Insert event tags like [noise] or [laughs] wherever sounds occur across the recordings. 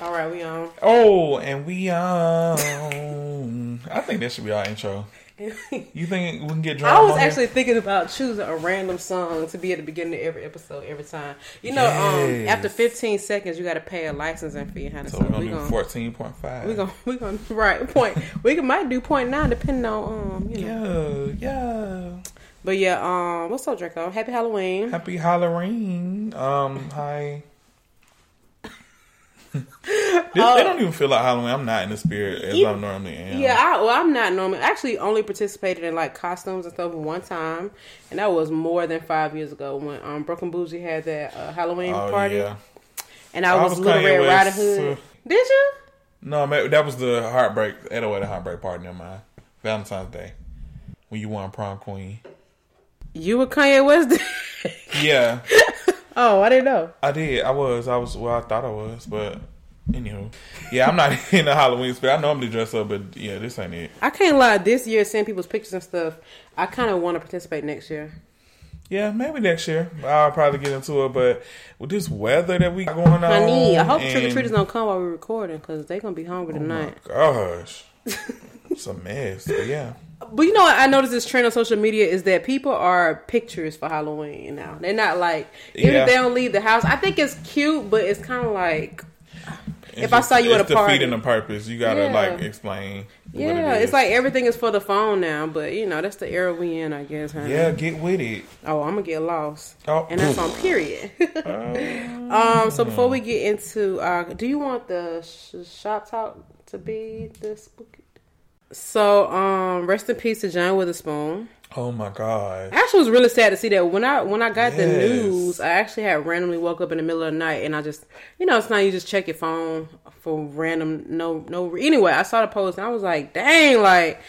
All right, we on. Oh, and we um, I think that should be our intro. [laughs] You think we can get drunk? I was actually thinking about choosing a random song to be at the beginning of every episode every time. You know, um, after 15 seconds, you got to pay a licensing fee. Honey. So So, we're gonna we do gonna fourteen point five. we gonna we gonna [laughs] right point. We can, might do point nine depending on um you know. Yeah, yeah. But yeah, um, what's up, Draco? Happy Halloween. Happy Halloween. Um, hi. This, they don't even feel like Halloween. I'm not in the spirit as You- I normally am. Yeah, I, well, I'm not normal. Actually, only participated in like costumes and stuff one time, and that was more than five years ago when um Broken Bougie had that uh, Halloween Oh party, yeah. and I I was, was Little Red Riding Hood. Did you? No, man, that was the heartbreak. 808 heartbreak party. Never mind. Valentine's Day when you won prom queen. You were Kanye West? [laughs] Yeah, oh, I didn't know. I did. I was. I was. Well, I thought I was, but anywho, yeah, I'm not [laughs] in the Halloween spirit. I normally dress up, but yeah, this ain't it. I can't lie. This year, seeing people's pictures and stuff, I kind of want to participate next year. Yeah, maybe next year. I'll probably get into it, but with this weather that we got going on, Honey, I hope trick or and- treaters don't come while we're recording because they're gonna be hungry Oh tonight. gosh, it's a mess. But yeah, [laughs] But you know what? I noticed this trend on social media is that people are pictures for Halloween now. They're not like even Yeah. if they don't leave the house. I think it's cute, but it's kind of like It's If I saw you at a party. defeating the purpose. You gotta Yeah. like explain. yeah, it it's like everything is for the phone now. But you know that's the era we in, I guess. Honey. yeah, get with it. Oh, I'm gonna get lost, Oh, and that's on period. [laughs] um. So before we get into, uh, do you want the sh- shop talk to be the spooky? So, um, rest in peace to John Witherspoon. oh my god! I actually was really sad to see that when I when I got the news, I actually had randomly woke up in the middle of the night and I just you know it's not you just check your phone for random no no anyway I saw the post and I was like dang like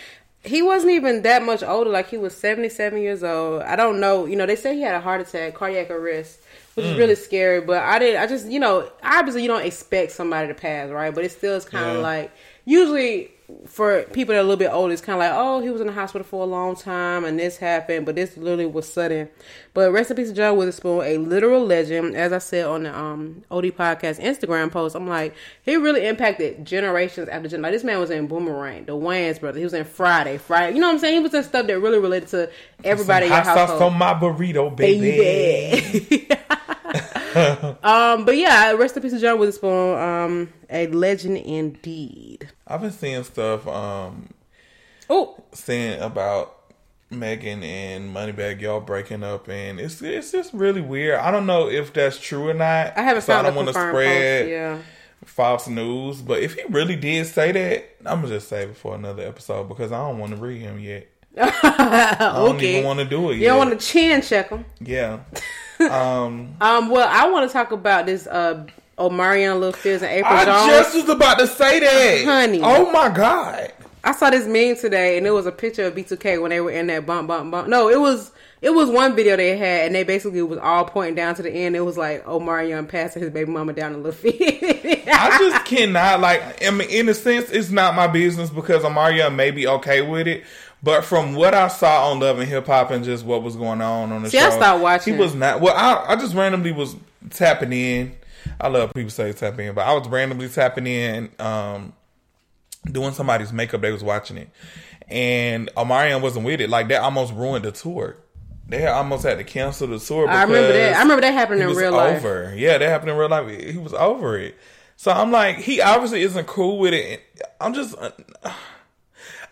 he wasn't even that much older like he was seventy seven years old I don't know you know they say he had a heart attack cardiac arrest which is really scary but I didn't I just you know obviously you don't expect somebody to pass right but it still is kind of Yeah. like usually for people that are a little bit older, it's kind of like, oh, he was in the hospital for a long time and this happened, but this literally was sudden. But rest in peace John Witherspoon, a literal legend. As I said on the um, OD Podcast Instagram post, I'm like, he really impacted generations after generations. Like, this man was in Boomerang, the Wayans brother. He was in Friday, Friday. You know what I'm saying? He was in stuff that really related to everybody in your Hot sauce on my burrito, baby. Baby. [laughs] [laughs] um, but yeah, rest in peace to John Witherspoon. Um, a legend indeed. I've been seeing stuff um Oh, saying about Megan and Moneybagg Yo breaking up, and it's it's just really weird. I don't know if that's true or not. I haven't so I don't want to spread post. Yeah. false news. But if he really did say that, I'm gonna just save it for another episode because I don't want to read him yet. I don't okay. even want to do it You yet. don't want to chin check them. Yeah. [laughs] um, Um, well, I want to talk about this. Uh, Omarion Little Fizz and April I Jones. just was about to say that, Honey. Oh my god. I saw this meme today, and it was a picture of B2K when they were in that bump, bump, bump. No, it was it was one video they had, and they basically was all pointing down to the end. It was like Omarion passing his baby mama down little Fizz. I just cannot like. I mean, in a sense, it's not my business because Omarion may be okay with it. But from what I saw on Love and Hip Hop and just what was going on on the See, show, I stopped watching. He was not. Well, I, I just randomly was tapping in. I love people say tap in, but I was randomly tapping in, um, doing somebody's makeup. They was watching it, and Omarion wasn't with it. Like that almost ruined the tour. They almost had to cancel the tour. I remember that. I remember that happened in real life. over. Yeah, that happened in real life. He was over it. So I'm like, he obviously isn't cool with it. I'm just,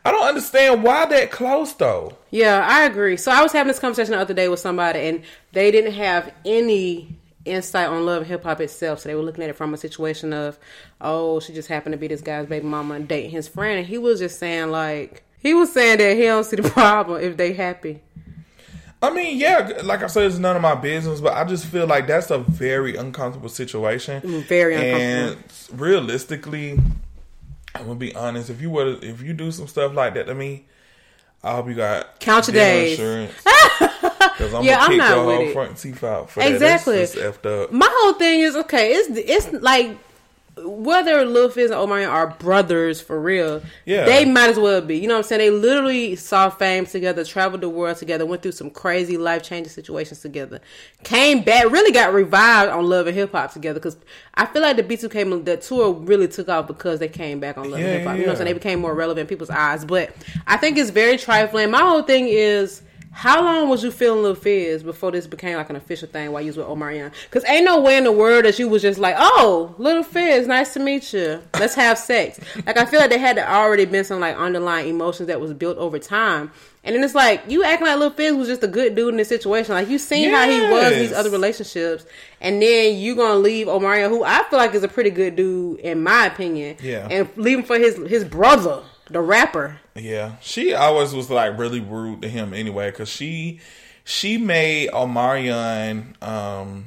I don't understand why that close though. Yeah, I agree. So I was having this conversation the other day with somebody, and they didn't have any insight on love and hip hop itself. So they were looking at it from a situation of, oh, she just happened to be this guy's baby mama and dating his friend, and he was just saying like, he was saying that he don't see the [laughs] problem if they happy. I mean, yeah, like I said, it's none of my business, but I just feel like that's a very uncomfortable situation. Mm, very uncomfortable. And realistically, I'm gonna be honest. If you were, to, if you do some stuff like that to me, I hope you got dental days. Insurance. [laughs] Because I'm Yeah, gonna I'm kick not your with whole it. front teeth out for Exactly. that. That's just effed up. My whole thing is okay. It's it's like whether Lil Fizz and Omarion are brothers for real, Yeah. they might as well be. You know what I'm saying? They literally saw fame together, traveled the world together, went through some crazy life changing situations together, came back, really got revived on Love and Hip Hop together. Because I feel like the B2K the tour really took off because they came back on Love Yeah, and Hip Hop. You know what I'm saying? They became more relevant in people's eyes. But I think it's very trifling. My whole thing is. How long was you feeling Lil Fizz before this became like an official thing while you was with Omarion? Because ain't no way in the world that you was just like, oh, Little Fizz, nice to meet you. Let's have sex. [laughs] Like I feel like there had to already been some like underlying emotions that was built over time. And then it's like you acting like Lil Fizz was just a good dude in this situation. Like you seen how he was in these other relationships, and then you gonna leave Omarion, who I feel like is a pretty good dude in my opinion, Yeah. and leave him for his his brother, the rapper. Yeah, she always was like really rude to him anyway, because she she made Omarion. Um,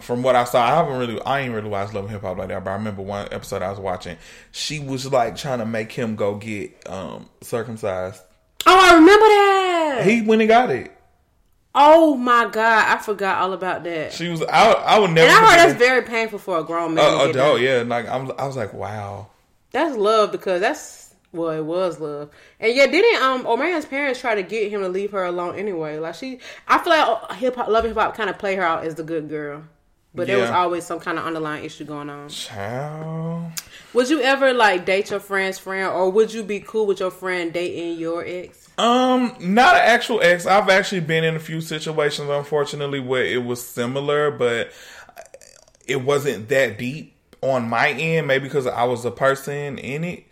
from what I saw, I haven't really, I ain't really watched Love and Hip Hop like that, but I remember one episode I was watching. She was like trying to make him go get um circumcised. Oh, I remember that. He went and got it. oh my god, I forgot all about that. She was, I, I would never. And I heard that's very painful for a grown man. Uh, done. yeah. Like I'm, I was like, wow. That's love because that's well, it was love. And yeah, didn't um Omarion's parents try to get him to leave her alone anyway? Like she, I feel like hip hop, love hip hop, kind of play her out as the good girl, but there was always some kind of underlying issue going on. Child. Would you ever like date your friend's friend, or would you be cool with your friend dating your ex? Um, not an actual ex. I've actually been in a few situations, unfortunately, where it was similar, but it wasn't that deep on my end. Maybe because I was a person in it,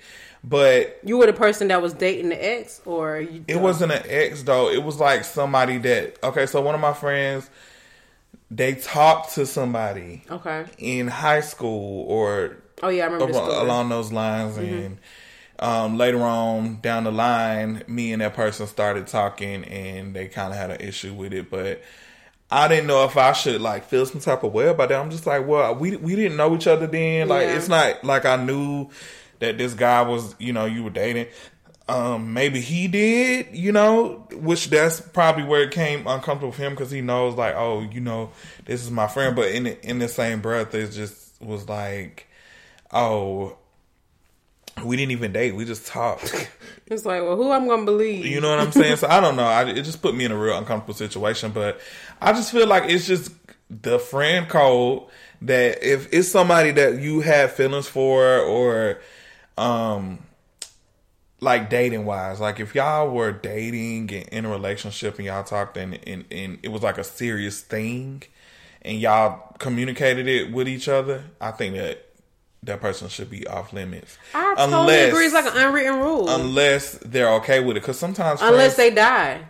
but You were the person that was dating the ex, or you, it wasn't an ex though. It was like somebody that okay. So one of my friends, they talked to somebody okay. in high school or Oh yeah, I remember along, along those lines and um, later on down the line me and that person started talking and they kind of had an issue with it but i didn't know if i should like feel some type of way about that i'm just like well we we didn't know each other then like Yeah. it's not like i knew that this guy was you know you were dating um maybe he did you know which that's probably where it came uncomfortable for him because he knows like oh you know this is my friend but in the, in the same breath it just was like oh, we didn't even date. We just talked. [laughs] It's like, well, who I'm gonna believe? You know what I'm saying? So I don't know. I, it just put me in a real uncomfortable situation. But I just feel like it's just the friend code that if it's somebody that you have feelings for or um like dating wise like if y'all were dating and in a relationship and y'all talked and, and, and it was like a serious thing and y'all communicated it with each other i think that that person should be off limits I totally agree. It's like an unwritten rule, unless they're okay with it because sometimes unless friends- they die.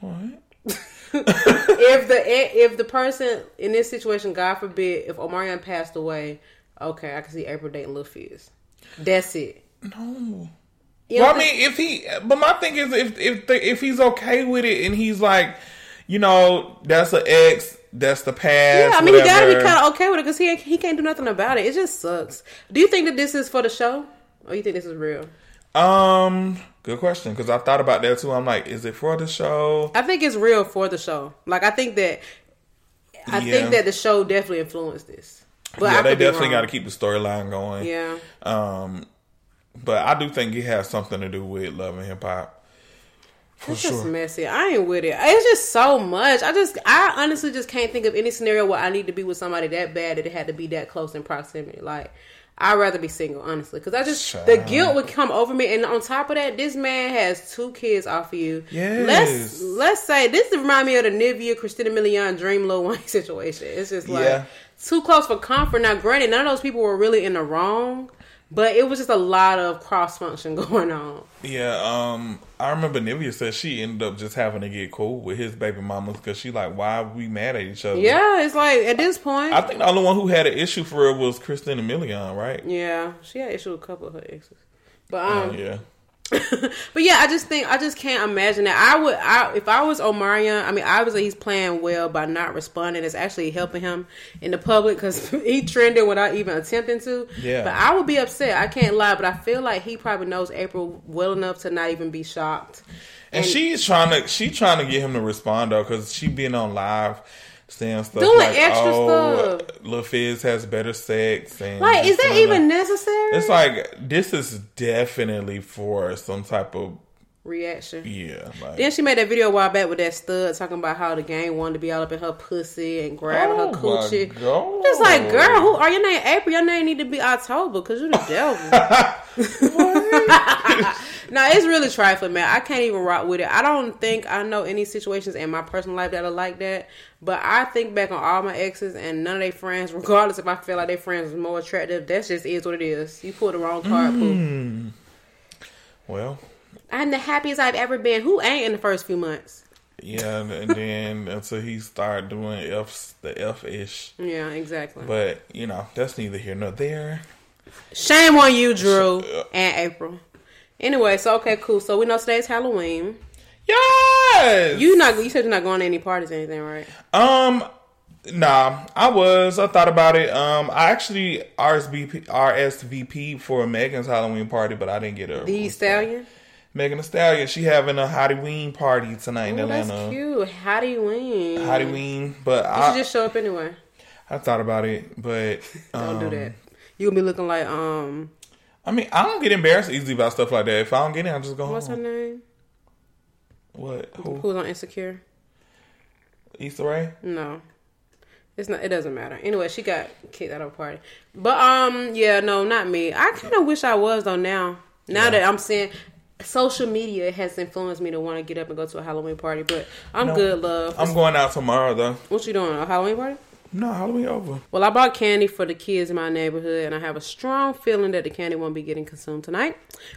What? [laughs] if the if the person in this situation, God forbid, if Omarion passed away, okay, I can see April dating Lil Fizz. That's it. no You well, I mean, if he, but my thing is, if if the, if he's okay with it and he's like, you know, that's an ex, that's the past. yeah, I mean, he gotta be kind of okay with it because he he can't do nothing about it. It just sucks. Do you think that this is for the show, or you think this is real? Um, good question because I thought about that too. I'm like, is it for the show? I think it's real for the show. Like, I think that I Yeah. think that the show definitely influenced this. But yeah, I they definitely got to keep the storyline going. Yeah. Um, but I do think it has something to do with love and hip hop. For It's just sure. messy. I ain't with it. It's just so much. I just, I honestly just can't think of any scenario where I need to be with somebody that bad that it had to be that close in proximity. Like, I'd rather be single, honestly, because I just the guilt would come over me. And on top of that, this man has two kids off of you. Yes. Let's let's say this remind me of the Nivea Christina Milian Dream Lil Wayne [laughs] situation. It's just like Yeah. Too close for comfort. Now, granted, none of those people were really in the wrong. But it was just a lot of cross function [laughs] going on. Yeah, um, I remember Nivea said she ended up just having to get cool with his baby mamas because she like, why are we mad at each other? Yeah, it's like at this point, I think the only one who had an issue for her was Christina Milian, right? Yeah, she had issue with a couple of her exes, but um, Oh, yeah. [laughs] but yeah, I just think I just can't imagine that. I would, I if I was Omarion, I mean, obviously he's playing well by not responding. It's actually helping him in the public because [laughs] he trended without even attempting to. Yeah. but I would be upset. I can't lie, but I feel like he probably knows April well enough to not even be shocked. And, she's trying to she trying to get him to respond though because she been on live saying stuff Doing like, extra "Oh, stuff. Lil Fizz has better sex." And Like, is that even necessary? It's like this is definitely for some type of reaction. yeah. Like, Then she made that video a while back with that stud talking about how the gang wanted to be all up in her pussy and grabbing Oh her coochie. Just like, girl, who are your name? April. Your name need to be October because you're the devil. [laughs] [laughs] no, it's really trifling, man. I can't even rock with it. I don't think I know any situations in my personal life that are like that. But I think back on all my exes and none of their friends, [laughs] regardless if I feel like their friends was more attractive, that just is what it is. You pulled the wrong card. Mm. well, I'm the happiest I've ever been. Who ain't in the first few months? yeah, and then [laughs] until he started doing F's, the F ish. Yeah, exactly. But you know, that's neither here nor there. Shame on you, Drew and April. Anyway, so okay, cool. So we know today's Halloween. Yes. You not you said you're not going to any parties or anything, right? Um, nah, I was. I thought about it. Um, I actually RSVP RSVP for Megan's Halloween party, but I didn't get a Thee Stallion. Megan Thee Stallion. She having a Halloween party tonight in Oh, that's cute. How do you win? Halloween, but You I should just show up anyway. I thought about it, but [laughs] Don't do um, that. You gonna be looking like um, I mean, I don't get embarrassed easily about stuff like that. If I don't get it, I just go what's her name? What? Who? Who's on Insecure? Issa Rae? No, it's not. It doesn't matter. Anyway, she got kicked out of a party. But um, yeah, no, not me. I kind of wish I was though. Now, now Yeah. that I'm seeing social media has influenced me to want to get up and go to a Halloween party. But I'm No. good, love. I'm going out tomorrow though. what you doing? A Halloween party? No, Halloween over. Well, I bought candy for the kids in my neighborhood, and I have a strong feeling that the candy won't be getting consumed tonight.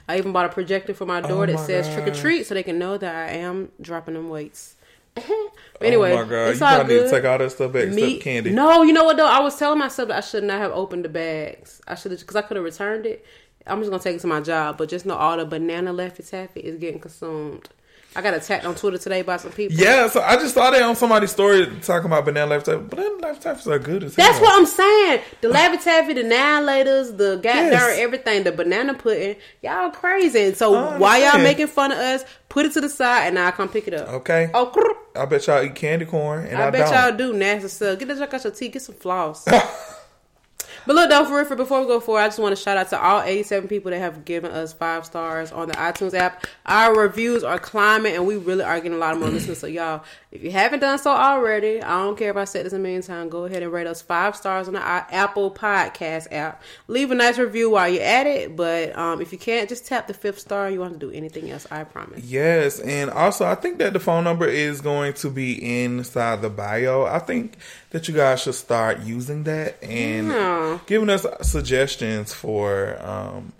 I even bought a projector for my door Oh that my says God. trick or treat, so they can know that I am dropping them weights. [laughs] anyway, oh my god, it's you all probably need to take all that stuff back Me- except candy. No, you know what though? I was telling myself that I should not have opened the bags. I should have because I could have returned it. I'm just gonna take it to my job, but just know all the banana Laffy Taffy is getting consumed. I got attacked on Twitter today by some people. Yeah, so I just saw that on somebody's story talking about banana life type. Banana life types are good as That's hell. what I'm saying. The Laffy Taffy, the Annihilators, the goddamn Yes. everything, the banana pudding. Y'all crazy. So why y'all making fun of us? Put it to the side and now I come pick it up. Okay. Oh. I bet y'all eat candy corn, and I, I, bet don't. y'all do nasty stuff. Get that junk out your teeth. Get some floss. [laughs] but look, though, for real, for before we go forward, I just want to shout out to all 87 people that have given us five stars on the iTunes app. Our reviews are climbing, and we really are getting a lot more listeners. So, y'all, if you haven't done so already, I don't care if I said this a million times. Go ahead and rate us five stars on the Apple Podcast app. Leave a nice review while you're at it. But um, if you can't, just tap the fifth star. You want to do anything else? I promise. Yes, and also I think that the phone number is going to be inside the bio. I think that you guys should start using that and Yeah. giving us suggestions for um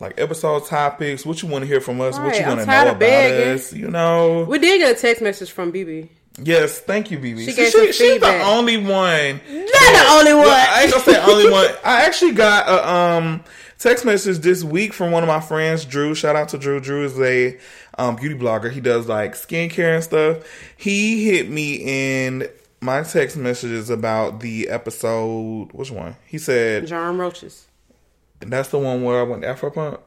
like episode topics, what you want to hear from us, what you want to know about begging. us, you know. We did get a text message from BB. Yes, thank you, BB. She gave some she's the only one. Not the only one. Well, I ain't gonna say only [laughs] one. I actually got a um text message this week from one of my friends, Drew. Shout out to Drew. Drew is a um, beauty blogger. He does like skincare and stuff. He hit me in my text messages about the episode. Which one? He said John Roaches. That's the one where I went Afro Punk.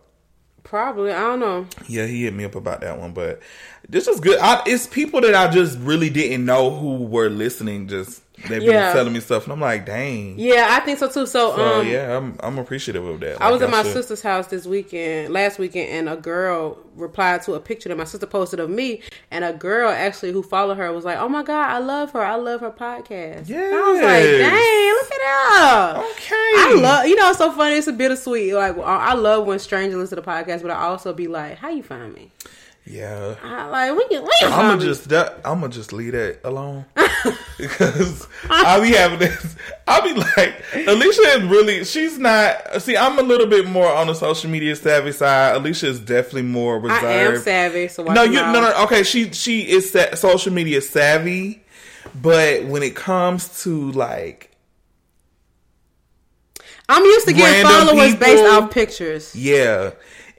Probably. I don't know. Yeah, he hit me up about that one, but this is good. I, it's people that I just really didn't know who were listening. Just they've been Yeah. telling me stuff, and I'm like, dang. Yeah, I think so too. So, So um, yeah, I'm I'm appreciative of that. I was at my should- sister's house this weekend, last weekend, and a girl replied to a picture that my sister posted of me, and a girl actually who followed her was like, "Oh my god, I love her! I love her podcast." Yeah, I was like, "Dang, look at her!" Okay. I love, you know, it's so funny. It's a bittersweet. Like, I I love when strangers listen to the podcast, but I also be like, "How you find me?" Yeah. I, like, you, when you I'm gonna just that I'm gonna just leave that alone [laughs] because I be having this. I be like, Alicia is really. She's not. See, I'm a little bit more on the social media savvy side. Alicia is definitely more reserved. I am savvy, so No, you no no. Okay, she she is sa- social media savvy, but when it comes to like I'm used to getting followers based people. off pictures. Yeah.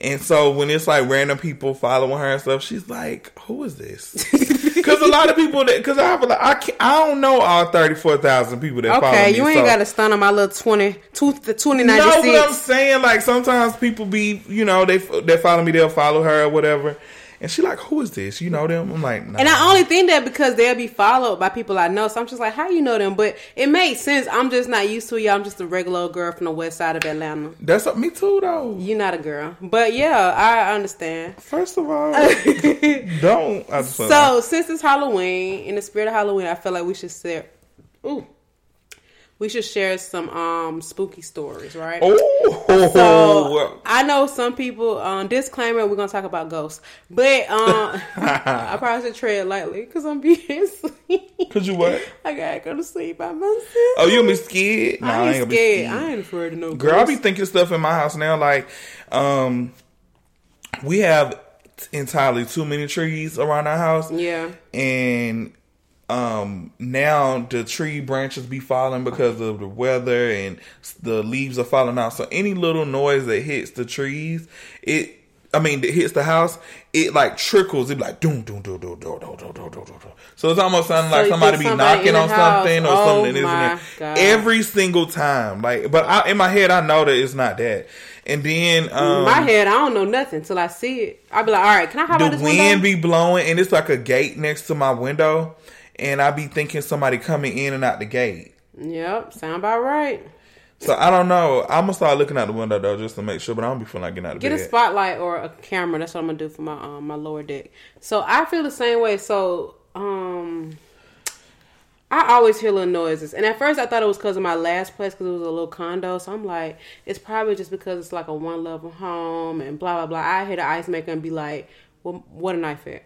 And so when it's like random people following her and stuff, she's like, "Who is this?" [laughs] Because a lot of people that because I have a lot, I can't, I don't know all thirty four thousand people that follow me. Okay, you ain't so- got to stun on my little 20, two, the 2096. No, but I'm saying like sometimes people be you know they they follow me, they'll follow her or whatever, And she like, who is this? You know them? I'm like, nah. And I only think that because they'll be followed by people I know. So I'm just like, how you know them? But it makes sense. I'm just not used to it. I'm just a regular old girl from the west side of Atlanta. That's up me too, though. You're not a girl. But yeah, I understand. First of all, [laughs] don't. So since it's Halloween, in the spirit of Halloween, I feel like we should share. Ooh, we should share some um spooky stories, right? Oh, So I know some people. Um, disclaimer: We're gonna talk about ghosts, but um, [laughs] I probably should tread lightly because I'm being [laughs] sleep. Cause you what? I gotta go to sleep by myself. Oh, you be scared? Nah, I ain't gonna be scared. I ain't afraid of no Girl, I be thinking stuff in my house now. Like, um, we have entirely too many trees around our house, Yeah, and um, now the tree branches be falling because of the weather, and the leaves are falling out. So any little noise that hits the trees, it. I mean, that hits the house, it like trickles. It like doom, doom, doom, doom, doom, doom, doom, doom, doom. So it's almost sounding So like somebody be somebody knocking on house? something or Oh something. Isn't it? God. Every single time, like, but I, in my head, I know that it's not that. And then um, my head, I don't know nothing till I see it. I'll be like, all right, can I hop out the this wind window? be blowing, and it's like a gate next to my window, and I be thinking somebody coming in and out the gate. yep, sound about right. So I don't know. I'm gonna start looking out the window though, just to make sure. But I don't be feeling like getting out of Get a spotlight or a camera. That's what I'm gonna do for my um my lower deck. So I feel the same way. So um, I always hear little noises, and at first I thought it was because of my last place because it was a little condo. So I'm like, it's probably just because it's like a one level home and blah blah blah. I hear the ice maker and be like, well, what a knife at?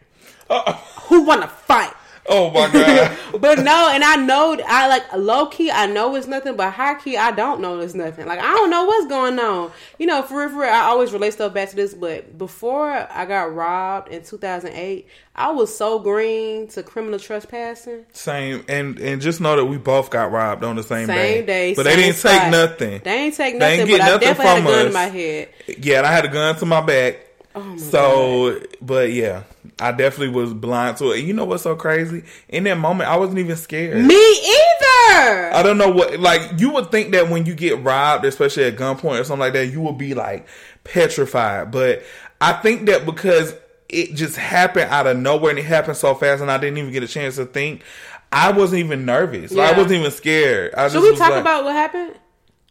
Who want to fight? Oh my god! [laughs] But no, and I know I like low key. I know it's nothing, but high key, I don't know it's nothing. Like I don't know what's going on. You know, for real, for real, I always relate stuff back to this. But before I got robbed in 2008, I was so green to criminal trespassing. Same, and and just know that we both got robbed on the same, day. Same day, but they didn't spot. take nothing. They ain't take nothing. They ain't get but I nothing definitely had a gun in my head. Yeah, and I had a gun to my back. Oh my so, but yeah, I definitely was blind to it. You know what's so crazy? In that moment, I wasn't even scared. Me either. I don't know what like you would think that when you get robbed, especially at gunpoint or something like that, you would be like petrified. But I think that because it just happened out of nowhere and it happened so fast and I didn't even get a chance to think, I wasn't even nervous. Like, I wasn't even scared. I Should we was talk like- about what happened?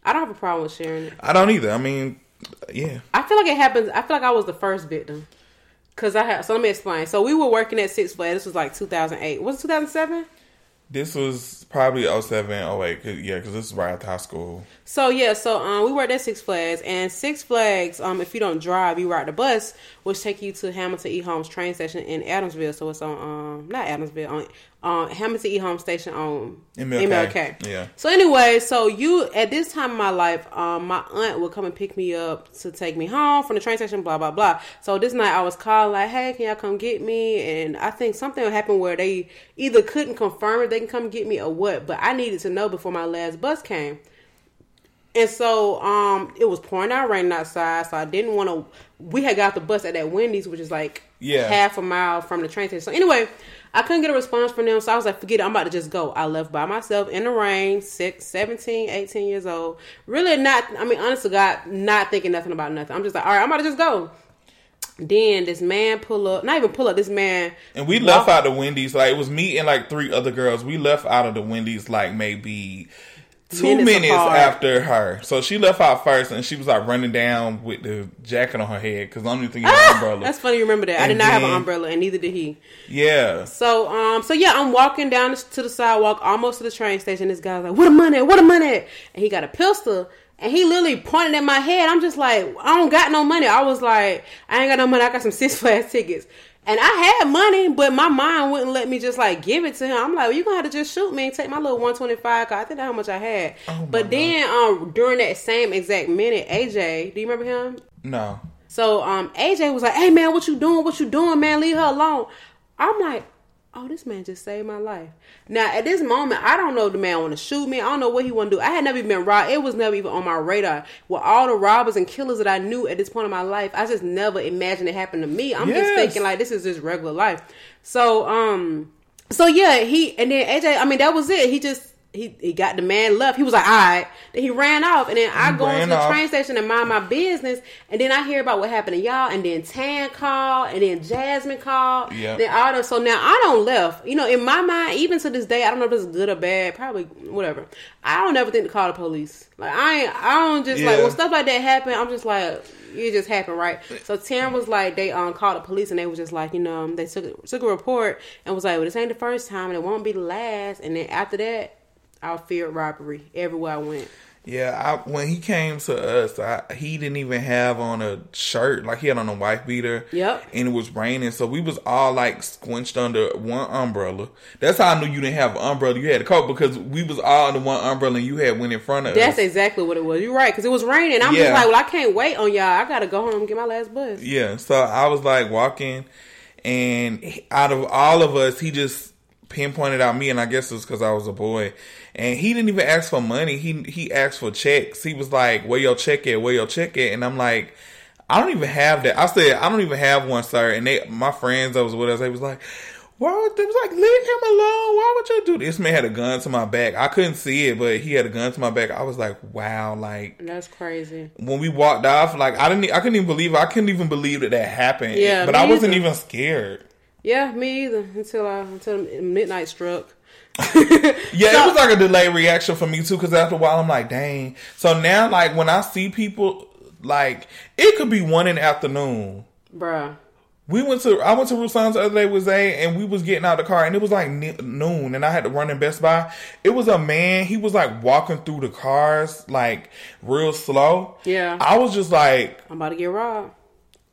I don't have a problem with sharing it. I don't either. I mean, yeah. I feel like it happens. I feel like I was the first victim. Cause I had so let me explain. So we were working at Six Flags. This was like 2008. Was it 2007? This was probably 07, 08. Cause, yeah, because this is right after high school. So yeah, so um, we worked at Six Flags, and Six Flags, um, if you don't drive, you ride the bus, which take you to Hamilton E. Holmes train station in Adamsville. So it's on um, not Adamsville, on um, Hamilton E. Holmes station on MLK. Yeah. So anyway, so you at this time in my life, um, my aunt would come and pick me up to take me home from the train station, blah blah blah. So this night I was called like, "Hey, can y'all come get me?" And I think something happened where they either couldn't confirm if they can come get me or what, but I needed to know before my last bus came. And so um it was pouring out raining outside, so I didn't want to. We had got the bus at that Wendy's, which is like Yeah. half a mile from the train station. So anyway, I couldn't get a response from them, so I was like, forget it, I'm about to just go. I left by myself in the rain, six, 17, 18 years old. Really not, I mean, honest to God, not thinking nothing about nothing. I'm just like, all right, I'm about to just go. Then this man pull up, not even pull up, this man. And we left out the Wendy's. Like, it was me and like three other girls. We left out of the Wendy's like maybe two Minutes minutes, after her. So she left out first and she was like running down with the jacket on her head because the only thing is an umbrella. That's funny you remember that. I did And not have an umbrella, and neither did he. Yeah. So, um, so yeah, I'm walking down to the sidewalk, almost to the train station. This guy's like, "What a money? What a money?" And he got a pistol, and he literally pointed at my head. I'm just like, "I don't got no money." I was like, "I ain't got no money. I got some Six [laughs] Flags tickets." And I had money, but my mind wouldn't let me just like give it to him. I'm like, well, you're gonna have to just shoot me and take my little 125. Cause I think that's how much I had. but then, um, during that same exact minute, AJ, do you remember him? No. So um AJ was like, "Hey man, what you doing? What you doing, man? Leave her alone." I'm like, "Oh, this man just saved my life." Now at this moment, I don't know if the man want to shoot me. I don't know what he want to do. I had never even been robbed. It was never even on my radar. With all the robbers and killers that I knew at this point in my life, I just never imagined it happened to me. I'm just thinking like this is just regular life. So um, so yeah, he and then AJ. I mean, that was it. He just he, he got the man left. He was like, all right. Then he ran off. And then I He go into the off. train station and mind my business. And then I hear about what happened to y'all. And then Tan called. And then Jasmine called. Yeah. Then all so now I don't left. You know, in my mind, even to this day, I don't know if this is good or bad. Probably whatever. I don't ever think to call the police. Like I ain't, I don't just like when stuff like that happen. I'm just like. It just happened, right? So Tan was like, they um called the police and they was just like, you know, they took took a report and was like, well, this ain't the first time and it won't be the last. And then after that, I feared robbery everywhere I went. Yeah, I, when he came to us, I, he didn't even have on a shirt. Like he had on a wife beater. Yep. And it was raining, so we was all like squinched under one umbrella. That's how I knew you didn't have an umbrella. You had a coat because we was all under one umbrella, and you had went in front of That's us. That's exactly what it was. You're right, because it was raining. I'm Yeah. just like, well, I can't wait on y'all. I gotta go home and get my last bus. Yeah, so I was like walking, and out of all of us, he just pinpointed out me, and I guess it's because I was a boy. And he didn't even ask for money. He he asked for checks. He was like, "Where your check at? Where your check at?" And I'm like, "I don't even have that." I said, "I don't even have one, sir." And they, my friends that was with us, they was like. Why would they was like leave him alone? Why would you do this? Man had a gun to my back. I couldn't see it, but he had a gun to my back. I was like, wow, like That's crazy. when we walked off, like I didn't, I couldn't even believe, I couldn't even believe that that happened. Yeah, but I wasn't either. even scared. Yeah, me either. Until I until midnight struck. [laughs] Yeah, So- it was like a delayed reaction for me too, because after a while, I'm like, dang. So now, like when I see people, like it could be one in the afternoon. Bruh. We went to, I went to Rusan's the other day with Zay, and we was getting out of the car, and it was like noon, and I had to run in Best Buy. It was a man. He was like walking through the cars, like real slow. Yeah. I was just like, I'm about to get robbed.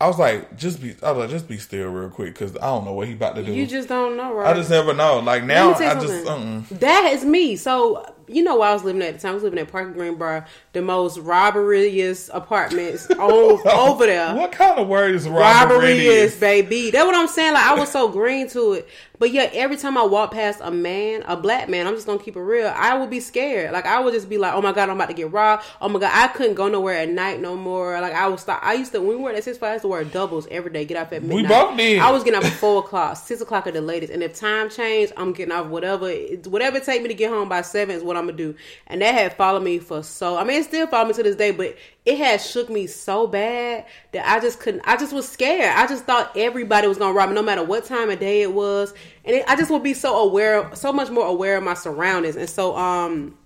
I was like, just be, I was like, just be still real quick, because I don't know what he about to do. You just don't know, right? I just never know. Like now, I just, uh-uh. That is me. So you know where I was living at the time. I was living at Parker Greenbrier, the most robberiest apartments [laughs] on, over there. What kind of word is Robbery robbery? is, baby. That's what I'm saying. Like I was so green to it. But yeah, every time I walk past a man, a black man, I'm just gonna keep it real. I would be scared. Like I would just be like, "Oh my god, I'm about to get robbed." Oh my god, I couldn't go nowhere at night no more. Like I was, stop. I used to when we were at six five, I used to wear doubles every day. Get off at midnight. We both did. I was getting off at four o'clock, six o'clock at the latest. And if time changed, I'm getting off whatever, whatever it take me to get home by seven is what I'm gonna do. And that had followed me for so. I mean, it still followed me to this day, but it had shook me so bad that I just couldn't. I just was scared. I just thought everybody was gonna rob me, no matter what time of day it was. And it, I just would be so aware, so much more aware of my surroundings. And so, um,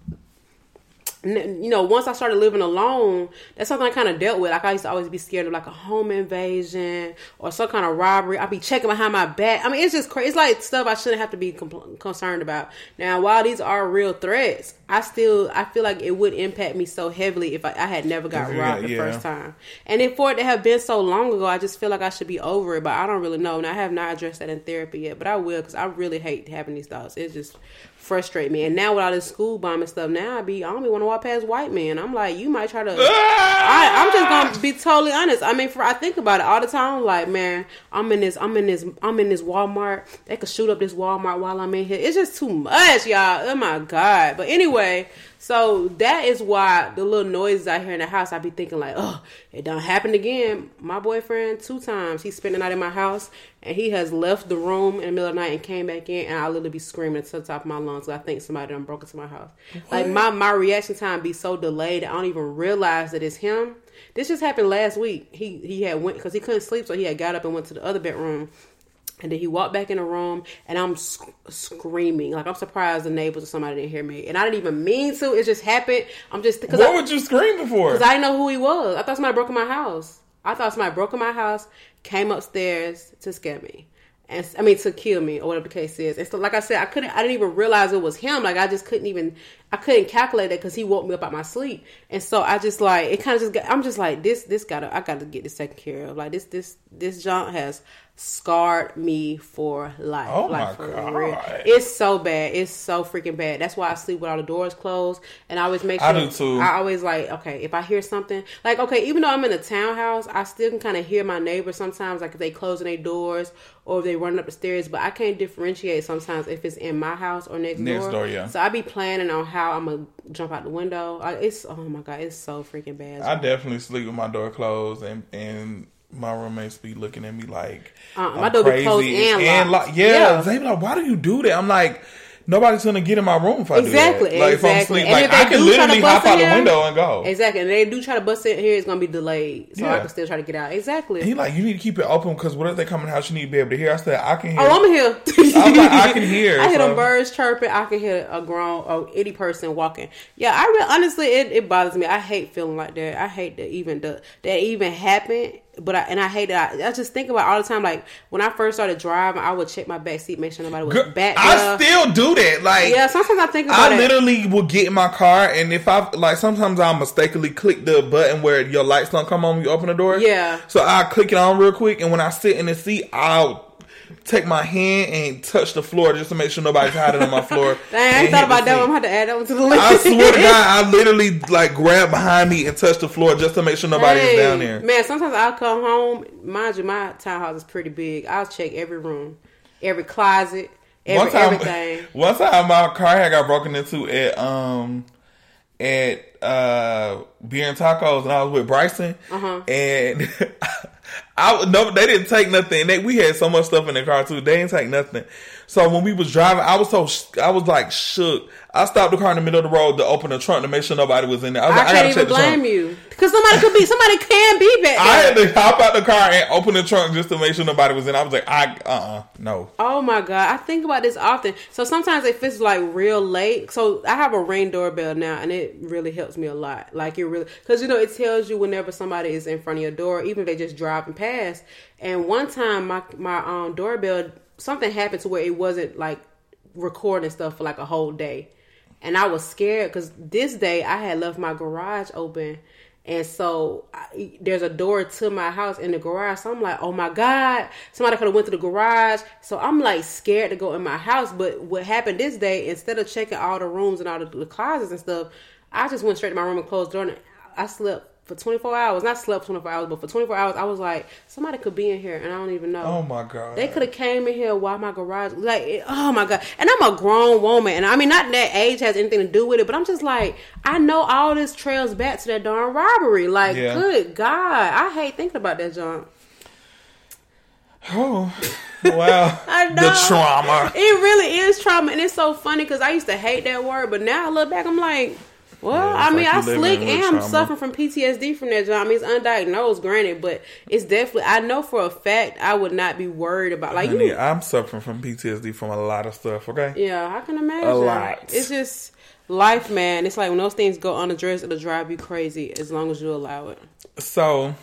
you know, once I started living alone, that's something I kind of dealt with. Like I used to always be scared of like a home invasion or some kind of robbery. I'd be checking behind my back. I mean, it's just crazy. It's like stuff I shouldn't have to be compl- concerned about. Now, while these are real threats, I still I feel like it would impact me so heavily if I, I had never got you robbed the yeah. first time. And if for it to have been so long ago, I just feel like I should be over it. But I don't really know, and I have not addressed that in therapy yet. But I will because I really hate having these thoughts. It's just frustrate me. And now with all this school bombing stuff, now I be I don't even want to walk past white men. I'm like, you might try to. [laughs] I, I'm just gonna be totally honest. I mean, for I think about it all the time. I'm like, man, I'm in this, I'm in this, I'm in this Walmart. They could shoot up this Walmart while I'm in here. It's just too much, y'all. Oh my god. But anyway, so that is why the little noises I hear in the house, I be thinking like, oh, it done happened again. My boyfriend two times he spent the night in my house, and he has left the room in the middle of the night and came back in, and I literally be screaming to the top of my lungs. I think somebody done broke into my house. Like my my reaction time be so delayed, I don't even realize that it's him. This just happened last week. He he had went because he couldn't sleep, so he had got up and went to the other bedroom. And then he walked back in the room, and I'm sc- screaming like I'm surprised the neighbors or somebody didn't hear me, and I didn't even mean to. It just happened. I'm just because What I, would you screaming for? Cause I didn't know who he was. I thought somebody broke in my house. I thought somebody broke in my house, came upstairs to scare me, and I mean to kill me or whatever the case is. And so, like I said, I couldn't. I didn't even realize it was him. Like I just couldn't even. I couldn't calculate it because he woke me up out my sleep, and so I just like it. Kind of just. Got, I'm just like this. This gotta. I gotta get this taken care of. Like this. This. This junk has scarred me for life. Oh like my for God. real. It's so bad. It's so freaking bad. That's why I sleep with all the doors closed, and I always make sure. I do too. I always like okay if I hear something like okay even though I'm in a townhouse I still can kind of hear my neighbors sometimes like if they closing their doors or if they running up the stairs but I can't differentiate sometimes if it's in my house or next, Next door. door, yeah. So I be planning on how I'm gonna jump out the window. It's oh my god it's so freaking bad. I definitely sleep with my door closed, and and my roommates be looking at me like Uh, I'm my door be closed and locked. Yeah, Yeah. they be like, "Why do you do that?" I'm like, nobody's gonna get in my room if I Exactly, do that. Like if I'm exactly. sleep, And like if they I can do try to literally hop out the window and go. Exactly, and they do try to bust in here. It's gonna be delayed, so I can still try to get out. Exactly. He like you need to keep it open because what if they come in the house? You need to be able to hear. I said I can hear. Oh, I'm here. I'm like, I can [laughs] hear, I hear so- them birds chirping. I can hear a grown or any person walking. Yeah, I really honestly it, it bothers me. I hate feeling like that. I hate that even the that even happened. But I and I hate that. I, I just think about it all the time. Like when I first started driving, I would check my back seat, make sure nobody was Girl, back I there. still do that. Like yeah, sometimes I think about I it. literally will get in my car, and if I like, sometimes I'll mistakenly click the button where your lights don't come on when you open the door. Yeah. So I click it on real quick, and when I sit in the seat, I'll take my hand and touch the floor just to make sure nobody's hiding on my floor. [laughs] Dang, I ain't thought about that. one. I'm gonna have to add that one to the list. I swear to God, I [laughs] literally like grab behind me and touch the floor just to make sure nobody's Dang. down there. Man, sometimes I'll come home. Mind you, my townhouse is pretty big. I'll check every room, every closet, every one time, everything. [laughs] one time my car had got broken into at um at uh beer and tacos, and I was with Bryson, Uh-huh. and I no, they didn't take nothing. They we had so much stuff in the car too. They didn't take nothing. So when we was driving, I was so I was like shook. I stopped the car in the middle of the road to open the trunk to make sure nobody was in there. I was I like, I, can't gotta even check the trunk. blame you because somebody could be, somebody can be back there. I had to hop out the car and open the trunk just to make sure nobody was in. I was like, I uh uh no. Oh my god, I think about this often. So sometimes if it's like real late, so I have a ring doorbell now, and it really helps me a lot. Like it really, because you know it tells you whenever somebody is in front of your door, even if they just driving past. And one time, my my um doorbell, something happened to where it wasn't like recording stuff for like a whole day, and I was scared because this day I had left my garage open. And so I, there's a door to my house in the garage. So I'm like, oh my God, somebody could have went to the garage. So I'm like scared to go in my house. But what happened this day, instead of checking all the rooms and all the, the closets and stuff, I just went straight to my room and closed the door. And I slept for 24 hours. Not slept 24 hours, but for 24 hours, I was like, somebody could be in here and I don't even know. Oh my god. They could have came in here while my garage like it- oh my god. And I'm a grown woman and I mean not that age has anything to do with it, but I'm just like I know all this trails back to that darn robbery. Like Yeah. good God. I hate thinking about that junk. Oh, wow. [laughs] I know. The trauma. It really is trauma and it's so funny because I used to hate that word, but now I look back, I'm like well, Yeah, I it's mean, like I you living slick am trauma. suffering from PTSD from that job. I mean, it's undiagnosed, granted, but it's definitely. I know for a fact I would not be worried about like Honey, you. I'm suffering from PTSD from a lot of stuff, okay? Yeah, I can imagine. A lot. It's just life, man. It's like when those things go unaddressed, it'll drive you crazy as long as you allow it. So,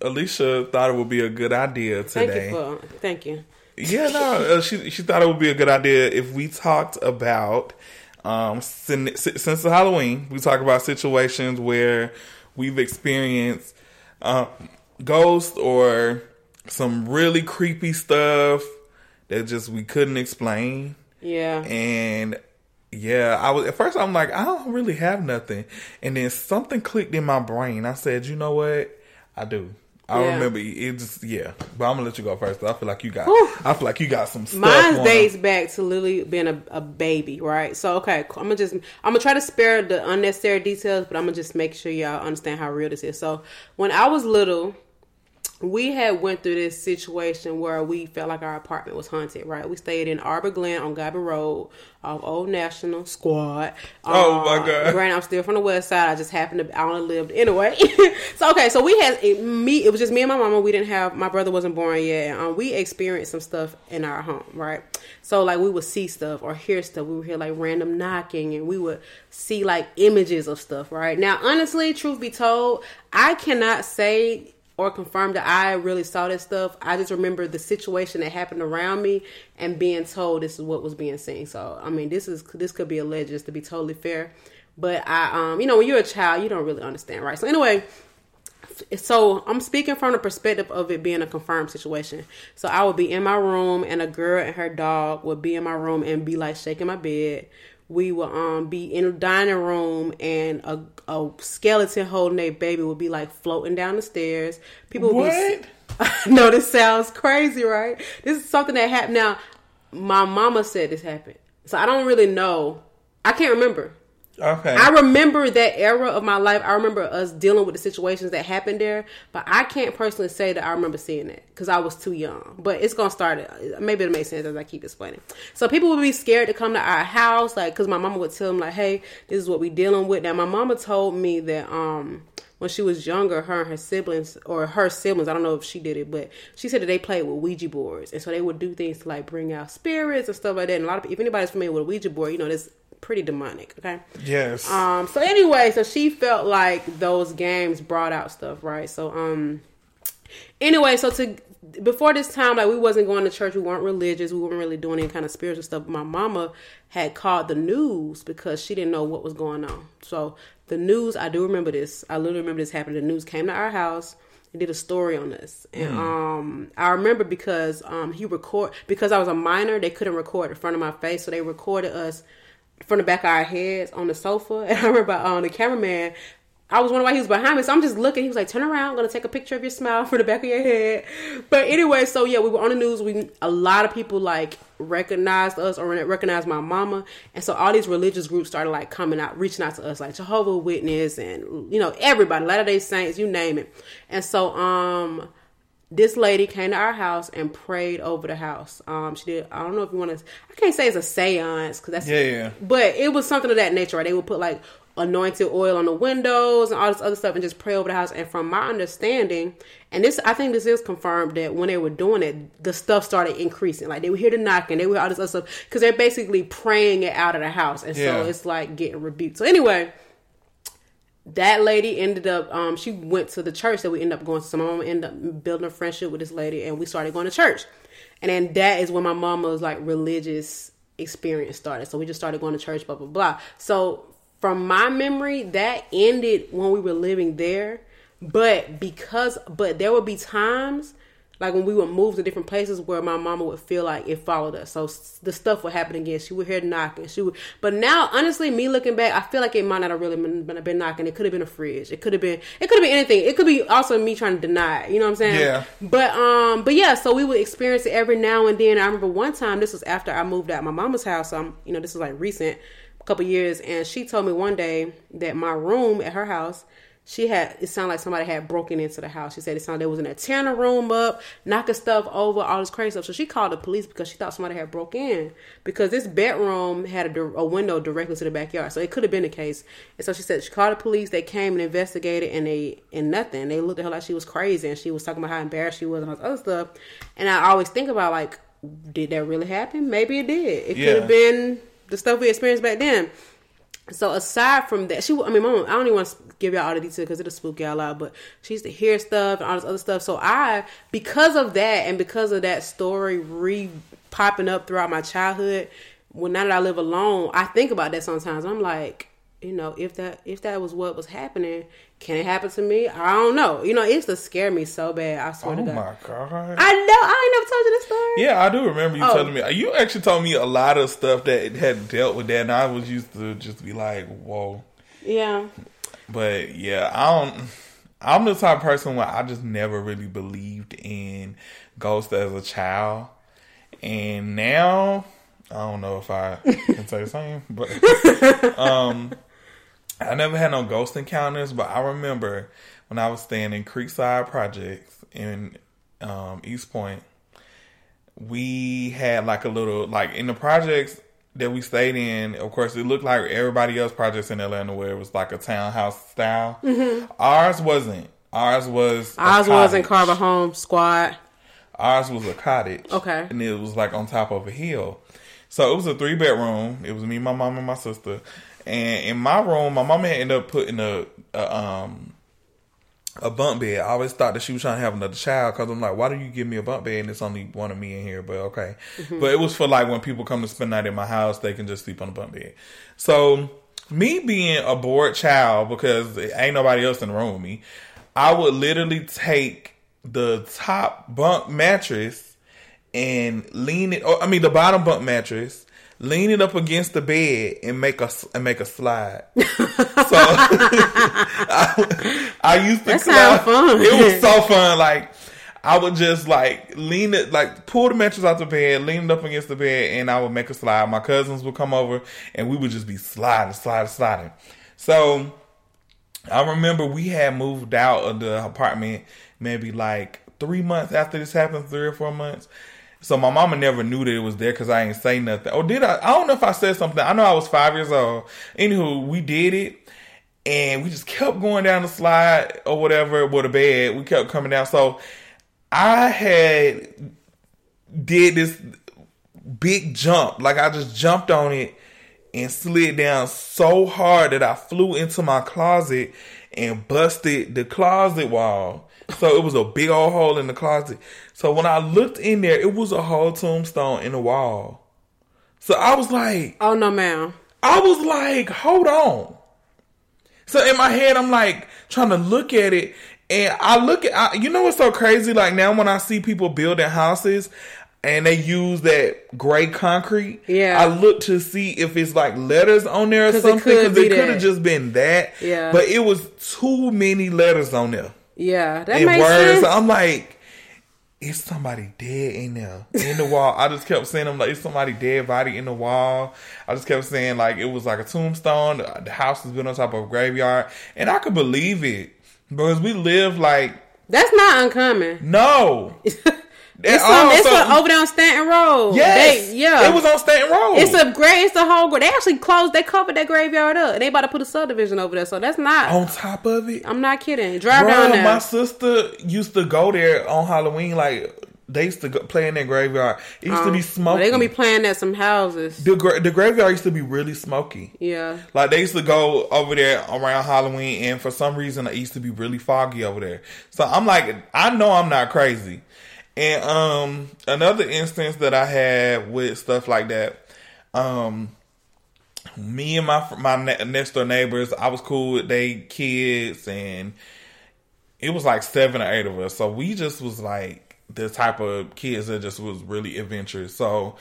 Alicia thought it would be a good idea today. Thank today. you for thank you. yeah, no, uh, she she thought it would be a good idea if we talked about um since since the Halloween, we talk about situations where we've experienced um, ghosts or some really creepy stuff that just we couldn't explain. Yeah. And yeah, I was at first I'm like, I don't really have nothing. And then something clicked in my brain. I said, you know what? I do. I Yeah. remember it just yeah. But I'm gonna let you go first. I feel like you got Whew. I feel like you got some stuff. Mine dates on. back to Lily being a, a baby, right? So okay, I'm gonna just I'm gonna try to spare the unnecessary details, but I'm gonna just make sure y'all understand how real this is. So when I was little, we had went through this situation where we felt like our apartment was haunted, right? We stayed in Arbor Glen on Gabby Road off Old National Squad. Oh, my God. Granted, I'm still from the west side. I just happened to I only lived anyway. [laughs] so okay, so we had it, me. It was just me and my mama. We didn't have my brother wasn't born yet. Um, we experienced some stuff in our home, right? So like we would see stuff or hear stuff. We would hear like random knocking, and we would see like images of stuff, right? Now, honestly, truth be told, I cannot say or confirm that I really saw this stuff. I just remember the situation that happened around me and being told this is what was being seen. So I mean, this is this could be alleged just to be totally fair. But I, um, you know, when you're a child, you don't really understand, right? So anyway, so I'm speaking from the perspective of it being a confirmed situation. So I would be in my room, and a girl and her dog would be in my room and be like shaking my bed. We would um be in a dining room, and a, a skeleton holding a baby would be like floating down the stairs. People would be. [laughs] no, this sounds crazy, right? This is something that happened. Now, my mama said this happened, so I don't really know. I can't remember. Okay. I remember that era of my life. I remember us dealing with the situations that happened there, but I can't personally say that I remember seeing it because I was too young. But it's gonna start. Maybe it'll make sense as I keep explaining. So people would be scared to come to our house, like because my mama would tell them like, "Hey, this is what we dealing with." Now my mama told me that um when she was younger, her and her siblings, or her siblings, I don't know if she did it, but she said that they played with Ouija boards. And so they would do things to like bring out spirits and stuff like that. And a lot of, if anybody's familiar with a Ouija board, you know, this pretty demonic. Okay. Yes. Um. So anyway, so she felt like those games brought out stuff, right? So um. Anyway, so to before this time, like we wasn't going to church, we weren't religious, we weren't really doing any kind of spiritual stuff. My mama had called the news because she didn't know what was going on. So the news, I do remember this. I literally remember this happening. The news came to our house and did a story on this. And um I remember because um he record because I was a minor, they couldn't record in front of my face, so they recorded us from the back of our heads on the sofa. [laughs] And I remember um, the cameraman, I was wondering why he was behind me. So I'm just looking. He was like, turn around. I'm to take a picture of your smile [laughs] from the back of your head. But anyway, so yeah, we were on the news. We A lot of people like recognized us or recognized my mama. And so all these religious groups started like coming out, reaching out to us like Jehovah Witness and, you know, everybody, Latter day Saints, you name it. And so, um, this lady came to our house and prayed over the house. Um, she did. I don't know if you want to. I can't say it's a séance because that's Yeah, yeah. But it was something of that nature. Right? They would put like anointed oil on the windows and all this other stuff and just pray over the house. And from my understanding, and this I think this is confirmed that when they were doing it, the stuff started increasing. Like they would hear the knocking, they would hear all this other stuff because they're basically praying it out of the house, and Yeah. so it's like getting rebuked. So anyway that lady ended up um she went to the church that we ended up going to. So my mom ended up building a friendship with this lady and we started going to church. And then that is when my mama's like religious experience started. So we just started going to church blah blah blah. So from my memory that ended when we were living there. But because but there would be times like when we would move to different places where my mama would feel like it followed us. So the stuff would happen again. She would hear knocking. She would, but now honestly, me looking back, I feel like it might not have really been, been, knocking. It could have been a fridge. It could have been. It could have been anything. It could be also me trying to deny. it. You know what I'm saying? Yeah. But um, but yeah. So we would experience it every now and then. I remember one time. This was after I moved out my mama's house. So I'm, you know, this is like recent, a couple years, and she told me one day that my room at her house she had it sounded like somebody had broken into the house. She said it sounded like they was in there tearing the room up, knocking stuff over, all this crazy stuff. So she called the police because she thought somebody had broke in because this bedroom had a, a window directly to the backyard, so it could have been the case. And so she said she called the police. They came and investigated, and they and nothing. They looked at her like she was crazy, and she was talking about how embarrassed she was and all this other stuff. And I always think about like, did that really happen? Maybe it did. It could have been the stuff we experienced back then. So aside from that, she, I mean, mom, I don't even want to give y'all all the details because it'll spook y'all out. But she used to hear stuff and all this other stuff. So I, because of that, and because of that story re popping up throughout my childhood, when now that I live alone, I think about that sometimes. I'm like, you know, if that if that was what was happening, can it happen to me? I don't know. You know, it used to scare me so bad. I swear Oh to God. my god. I know. I ain't never told you this story. Yeah, I do remember you Oh. telling me. You actually told me a lot of stuff that had dealt with that, and I was used to just be like, "Whoa." Yeah. But yeah, I don't. I'm the type of person where I just never really believed in ghosts as a child, and now I don't know if I can say the same, but [laughs] um, I never had no ghost encounters. But I remember when I was staying in Creekside Projects in um, East Point, we had like a little like in the projects that we stayed in. Of course, it looked like everybody else projects in Atlanta where it was like a townhouse style. Ours wasn't. Ours was. Ours wasn't. Carver Home Squad. Ours was a cottage. Okay. And it was like on top of a hill. So it was a three bedroom. It was me, my mom, and my sister. And in my room, my mama had ended up putting a, a um a bunk bed. I always thought that she was trying to have another child because I'm like, why do you give me a bunk bed and it's only one of me in here? But okay. But it was for like when people come to spend the night in my house, they can just sleep on the bunk bed. So me being a bored child because ain't nobody else in the room with me, I would literally take the top bunk mattress and lean it. Or, I mean, the bottom bunk mattress, lean it up against the bed and make a and make a slide. [laughs] so [laughs] I, I used to That climb- fun. It was so fun. Like I would just like lean it, like pull the mattress out the bed, lean it up against the bed, and I would make a slide. My cousins would come over, and we would just be sliding, sliding, sliding. So I remember we had moved out of the apartment maybe like three months after this happened, three or four months. So my mama never knew that it was there because I ain't say nothing. Or did I? I don't know if I said something. I know I was five years old. Anywho, we did it, and we just kept going down the slide or whatever with the bed. We kept coming down. So I had did this big jump. Like I just jumped on it and slid down so hard that I flew into my closet and busted the closet wall. So it was a big old hole in the closet. So when I looked in there, it was a whole tombstone in the wall. So I was like, Oh no, ma'am. I was like, hold on. So in my head, I'm like trying to look at it, and I look at, I, you know what's so crazy? Like now, when I see people building houses and they use that gray concrete, Yeah. I look to see if it's like letters on there or something because it could have just been that. Yeah. but it was too many letters on there Yeah, that and makes words. sense. I'm like, it's somebody dead in there in the wall. I just kept saying, I'm like, it's somebody dead body in the wall. I just kept saying like it was like a tombstone. The, house has been on top of a graveyard, and I could believe it because we live like That's not uncommon. no. [laughs] It's, it's over there on Stanton Road. Yes, They- yeah. it was on Stanton Road. It's a great. It's a whole. They actually closed. They covered that graveyard up. They about to put a subdivision over there. So that's not. on top of it. I'm not kidding. Drive down there. my sister used to go there on Halloween. Like they used to go, play in that graveyard. It used to be oh. smoky. They're gonna be playing at some houses. the gra- the graveyard used to be really smoky. Yeah. Like they used to go over there around Halloween, and for some reason it used to be really foggy over there. So I'm like, I know I'm not crazy. And um, another instance that I had with stuff like that, um, me and my my next door neighbors, I was cool with they kids, and it was like seven or eight of us. So we just was like the type of kids that just was really adventurous. So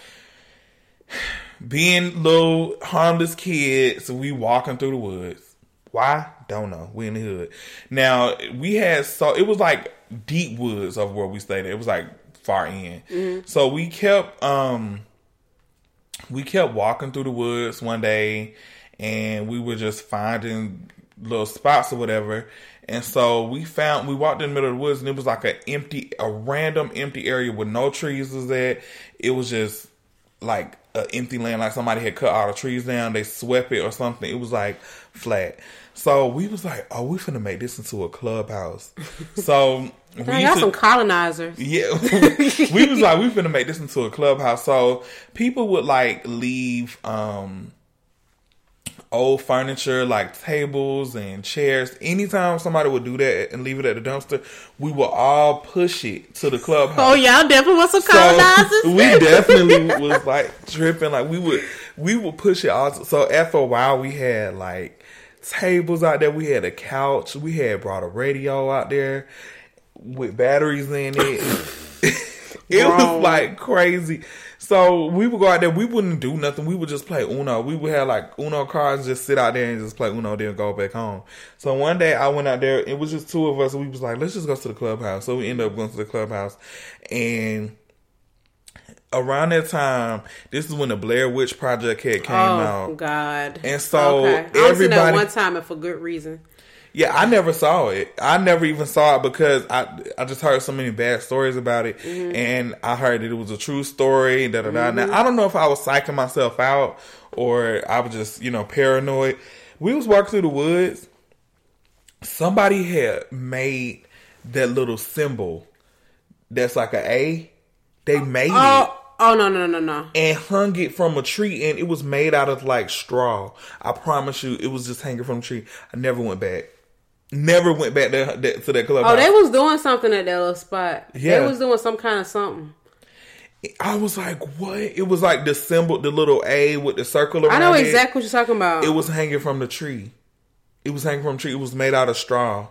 being little harmless kids, we walking through the woods. Why? Don't know. We in the hood. Now we had so it was like deep woods of where we stayed. At. It was like far in. So we kept um we kept walking through the woods one day and we were just finding little spots or whatever. And so we found we walked in the middle of the woods and it was like an empty a random empty area with no trees was there. It was just like an empty land, like somebody had cut all the trees down, they swept it or something. It was like flat. So we was like, oh, we finna make this into a clubhouse. [laughs] So we to- some colonizers. yeah, [laughs] [laughs] we was like, we finna make this into a clubhouse. So people would like leave um old furniture like tables and chairs. Anytime somebody would do that and leave it at the dumpster, we would all push it to the clubhouse. Oh, y'all definitely want some So colonizers. [laughs] we definitely was like tripping. Like we would we would push it all. So after a while, we had like tables out there. We had a couch. We had brought a radio out there with batteries in it. [laughs] [laughs] it was like crazy. So we would go out there. We wouldn't do nothing. We would just play Uno. We would have like Uno cards, just sit out there and just play Uno, then go back home. So one day I went out there. It was just two of us. We was like, let's just go to the clubhouse. So we ended up going to the clubhouse, and around that time, this is when the Blair Witch Project had came oh out. God. And so okay. I only seen that everybody- one time and for good reason. Yeah, I never saw it. I never even saw it because I I just heard so many bad stories about it, mm-hmm. and I heard that it was a true story. Da da da. Now I don't know if I was psyching myself out or I was just you know paranoid. We was walking through the woods. Somebody had made that little symbol that's like a A. They oh, made oh, it Oh, oh no no no no. and hung it from a tree and it was made out of like straw. I promise you, it was just hanging from a tree. I never went back. Never went back there that, to that club. Oh, they was doing something at that little spot. Yeah. They was doing some kind of something. I was like, what? It was like the symbol, the little A with the circle around I know it. exactly what you're talking about. It was hanging from the tree. It was hanging from tree. It was made out of straw.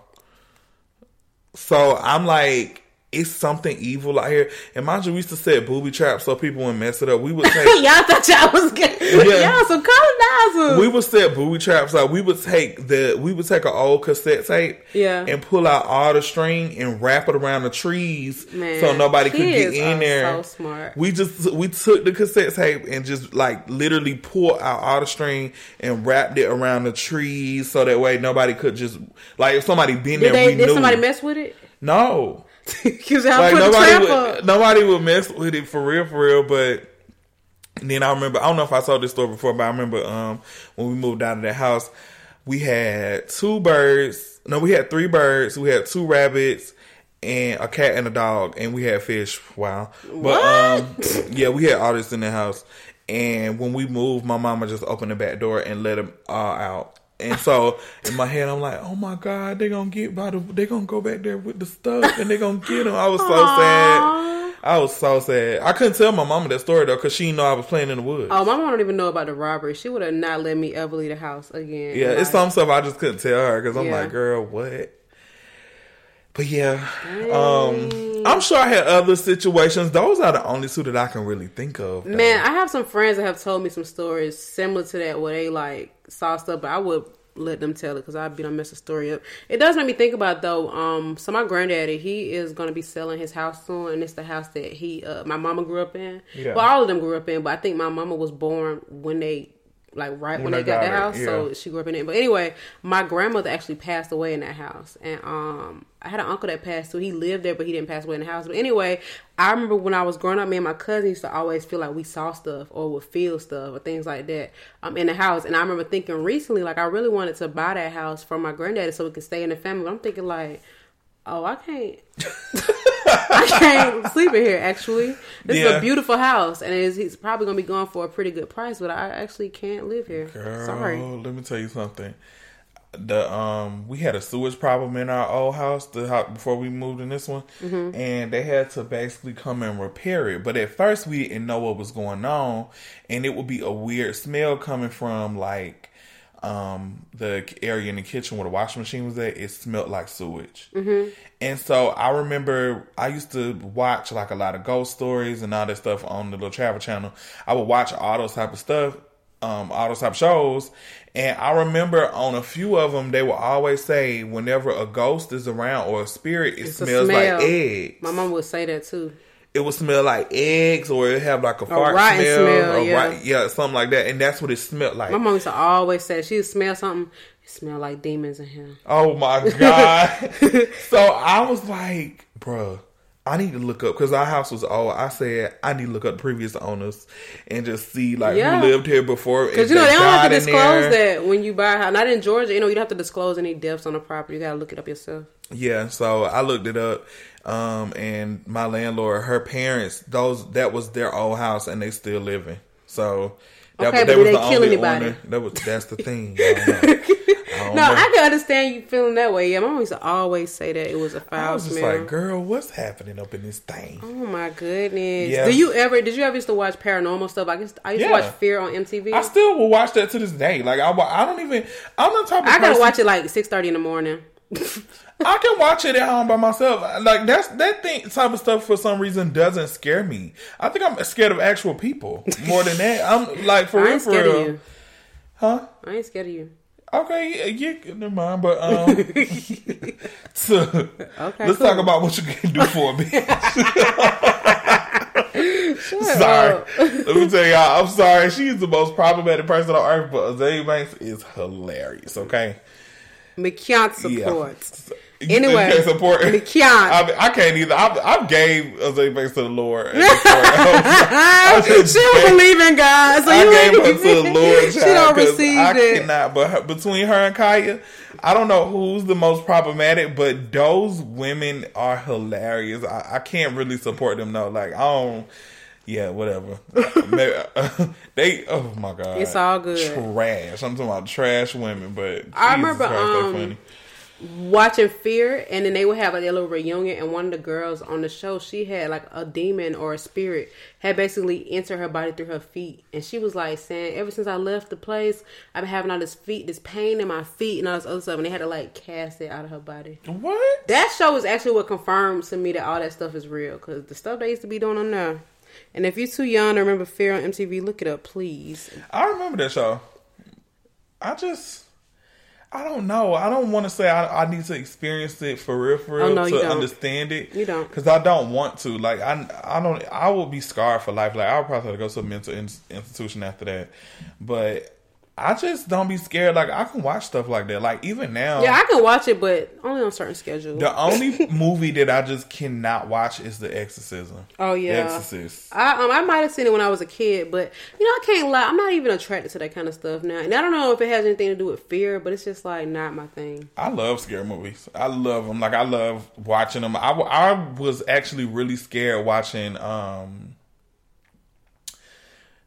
So I'm like, it's something evil out here. And mind you, we used to set booby traps so people wouldn't mess it up. We would [laughs] take y'all thought y'all was good. Yeah. [laughs] Y'all some colonizers. we would set booby traps out. We would take the we would take an old cassette tape Yeah. and pull out all the string and wrap it around the trees Man, so nobody could get in there. so smart. We just we took the cassette tape and just like literally pulled out all the string and wrapped it around the trees so that way nobody could just like if somebody been did there they? we Did knew. somebody mess with it? no. [laughs] Because y'all Like nobody would, up. nobody would mess with it for real, for real. But then I remember, I don't know if I told this story before, but I remember um when we moved out of that house, we had two birds. No, we had three birds. We had two rabbits and a cat and a dog, and we had fish. Wow. But um, [laughs] yeah, we had all this in the house. And when we moved, my mama just opened the back door and let them all out. And so in my head, I'm like, "Oh my god, they're gonna get by the, they're gonna go back there with the stuff, and they're gonna get them." I was so sad. I was so sad. I couldn't tell my mama that story though, cause she didn't know I was playing in the woods. Oh, my mom don't even know about the robbery. She would have not let me ever leave the house again. Yeah, it's some stuff I just couldn't tell her because I'm Yeah. like, girl, what? But yeah, um, I'm sure I had other situations. Those are the only two that I can really think of. though. Man, I have some friends that have told me some stories similar to that where they like saw stuff, but I would let them tell it because I'd be done mess the story up. It does make me think about though. Um, so my granddaddy, he is going to be selling his house soon, and it's the house that he, uh, my mama grew up in. Yeah. Well, all of them grew up in, but I think my mama was born when they. Like right when, When they got, got the house, so she grew up in it. But anyway, my grandmother actually passed away in that house, and um, I had an uncle that passed too. He lived there, but he didn't pass away in the house. But anyway, I remember when I was growing up, me and my cousin used to always feel like we saw stuff or would feel stuff or things like that um in the house. And I remember thinking recently, like I really wanted to buy that house from my granddaddy so we could stay in the family. But I'm thinking like. Oh, I can't. [laughs] I can't sleep in here. Actually, this is a beautiful house, and it's, he's probably gonna be going for a pretty good price. But I actually can't live here. Girl, Sorry. let me tell you something. The um, we had a sewage problem in our old house, the house before we moved in this one, Mm-hmm. and they had to basically come and repair it. But at first, we didn't know what was going on, and it would be a weird smell coming from like um the area in the kitchen where the washing machine was at. It smelled like sewage, mm-hmm. and so I remember I used to watch like a lot of ghost stories and all that stuff on the little travel channel. I would watch all those type of stuff um, all those type of shows. And I remember on a few of them, they would always say whenever a ghost is around or a spirit, it It's smells smell. like eggs. My mom would say that too. It would smell like eggs, or it have like a fart rotten smell, smell, or yeah. right- yeah, something like that. And that's what it smelled like. My mom used to always say she would smell something. It smell like demons in here. Oh my [laughs] god! [laughs] so I was like, bruh, I need to look up because our house was old. I said I need to look up previous owners and just see like Yeah. who lived here before. Because you know they don't have to disclose that when you buy a house. Not in Georgia, you know you don't have to disclose any deaths on the property. You gotta look it up yourself. Yeah, so I looked it up, um, and my landlord, her parents, those that was their old house, and they still living. So that, Okay, but did they kill anybody? owner. That was that's the thing. [laughs] I don't know. I don't No, know. I can understand you feeling that way. Yeah, my mom used to always say that it was a foul I was just like, girl, what's happening up in this thing? oh my goodness! Yeah. Do you ever? Did you ever used to watch paranormal stuff? I guess I used Yeah. to watch Fear on MTV. I still will watch that to this day. Like I, I don't even. I'm the type of I gotta person- watch it like six thirty in the morning. I can watch it at home by myself. Like that's that thing type of stuff for some reason doesn't scare me. I think I'm scared of actual people more than that. I'm like for [laughs] I real, for scared real. of you. Huh? I ain't scared of you. Okay, yeah, yeah, never mind. But um, [laughs] [laughs] so, Okay, let's cool. talk about what you can do for me. Sorry, let me tell y'all. I'm sorry. She's the most problematic person on earth, but Azealia Banks is hilarious. Okay, McKeon supports. You- Anyway, you support. McKeon. I, I can't either. I've, I've gave Azealia Banks to the Lord. at this point. I she don't believe in God, so I you gave her to the Lord. [laughs] She don't receive I it. cannot. But her, between her and Kaya, I don't know who's the most problematic. But those women are hilarious. I, I can't really support them though. Like I don't. Yeah, whatever. [laughs] Maybe, [laughs] they. Oh my god, It's all good. Trash. I'm talking about trash women, but I Jesus remember, Christ, um, funny. watching Fear, and then they would have like a little reunion, and one of the girls on the show, she had like a demon or a spirit had basically entered her body through her feet, and she was like saying, "Ever since I left the place, I've been having all this feet, this pain in my feet, and all this other stuff," and they had to like cast it out of her body. What? That show is actually what confirms to me that all that stuff is real, because the stuff they used to be doing on there. And if you're too young to remember Fear on MTV, look it up, please. I remember that show. I just, I don't know. I don't want to say I, I need to experience it for real, for oh, real Oh, no, to understand it. You don't. because I don't want to. Like I, I don't. I will be scarred for life. Like I'll probably have to go to a mental in- institution after that. But I just don't be scared. Like I can watch stuff like that. Like even now, Yeah, I can watch it, but only on certain schedules. the only [laughs] movie that I just cannot watch is The Exorcism. Oh, yeah. The Exorcist. I um I might have seen it when I was a kid, but you know I can't lie. I'm not even attracted to that kind of stuff now, and I don't know if it has anything to do with fear, but it's just like not my thing. I love scary movies. I love them. Like I love watching them. I, I was actually really scared watching. um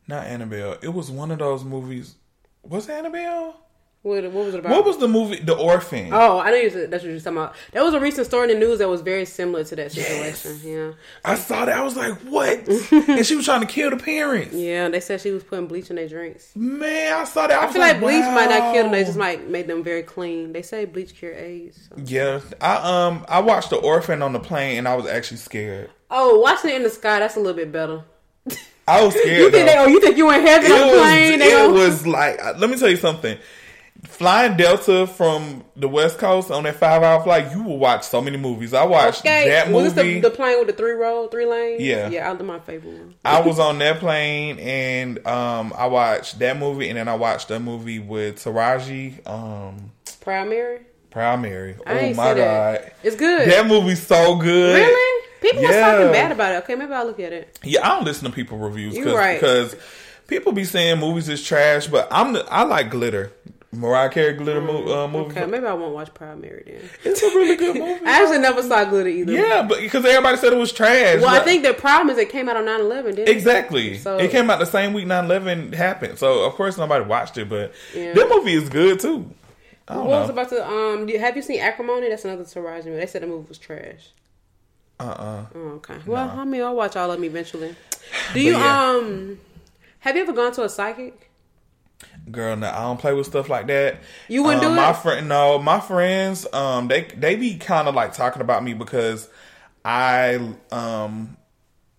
Not Annabelle. It was one of those movies. Was Annabelle? What, what was it about? What was the movie? The Orphan. Oh, I know you said that's what you're talking about. That was a recent story in the news that was very similar to that situation. Yeah, I saw that. I was like, what? [laughs] and she was trying to kill the parents. yeah. They said she was putting bleach in their drinks. Man, I saw that. I, I feel like bleach might not kill them; they just might make them very clean. They say bleach cure AIDS. so. Yeah, I um I watched The Orphan on the plane and I was actually scared. Oh, watching it in the sky that's a little bit better. [laughs] I was scared. You think though. they? Oh, you think you in heaven on it the was, it gonna- was like let me tell you something. Flying Delta from the West Coast on that five hour flight, you will watch so many movies. I watched Okay, that was movie. this the, the plane with the three row, three lanes? Yeah. yeah, that's my favorite one. I was on that plane and um I watched that movie and then I watched a movie with Taraji, um Proud Mary. Proud Mary. I oh my see that. god. It's good. That movie's so good. really? People was talking bad about it. Okay, maybe I'll look at it. Yeah, I don't listen to people reviews cause, right. because people be saying movies is trash, but I'm the, I like glitter. Mariah Carey glitter mo- uh, movie. Okay, maybe I won't watch Proud Mary then. It's a really good [laughs] movie. I actually never saw Glitter either. yeah, but because everybody said it was trash. Well, I think the problem is it came out on 9-11, didn't it? exactly. So- it came out the same week 9-11 happened, so of course nobody watched it. But Yeah. that movie is good too. I don't What was about to um? Have you seen Acrimony? That's another Taraji movie. They said the movie was trash. Uh uh Oh, okay. Well, I mean, I'll watch all of them eventually. [sighs] Do you yeah. um? Have you ever gone to a psychic? Girl, no, I don't play with stuff like that. You wouldn't Um, do my it? friend, no, my friends, um, they they be kind of like talking about me because I um,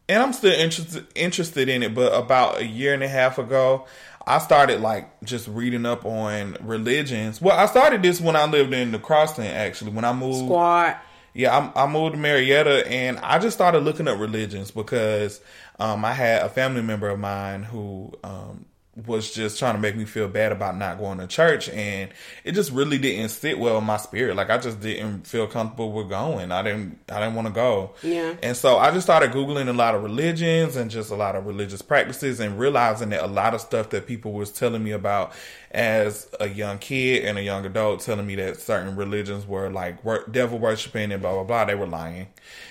and I'm still interested interested in it. But about a year and a half ago, I started like just reading up on religions. Well, I started this when I lived in the Crossland, Actually, when I moved Squad. Yeah, I, I moved to Marietta, and I just started looking up religions because um, I had a family member of mine who um, was just trying to make me feel bad about not going to church, and it just really didn't sit well in my spirit. Like I just didn't feel comfortable with going. I didn't. I didn't want to go. Yeah. And so I just started googling a lot of religions and just a lot of religious practices, and realizing that a lot of stuff that people was telling me about as a young kid and a young adult, telling me that certain religions were like wor- devil worshiping and blah blah blah. They were lying.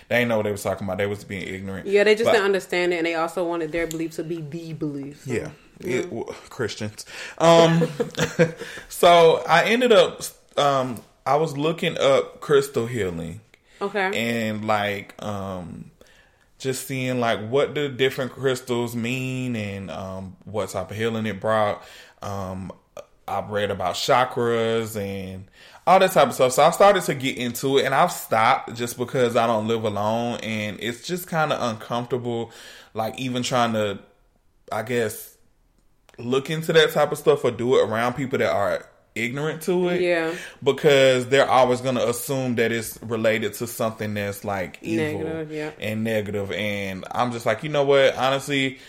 They didn't know what they was talking about. They was being ignorant. Yeah, they just But- didn't understand it, and they also wanted their belief to be the belief. So, yeah. It, w- Christians. Um, [laughs] so I ended up, um, I was looking up crystal healing Okay. and like, um, just seeing like what the different crystals mean and um, what type of healing it brought. Um, I've read about chakras and all that type of stuff. So I started to get into it and I've stopped just because I don't live alone and it's just kind of uncomfortable. Like even trying to, I guess, look into that type of stuff or do it around people that are ignorant to it. Yeah. Because they're always going to assume that it's related to something that's like evil Negative, yeah. and negative. And I'm just like, you know what? Honestly,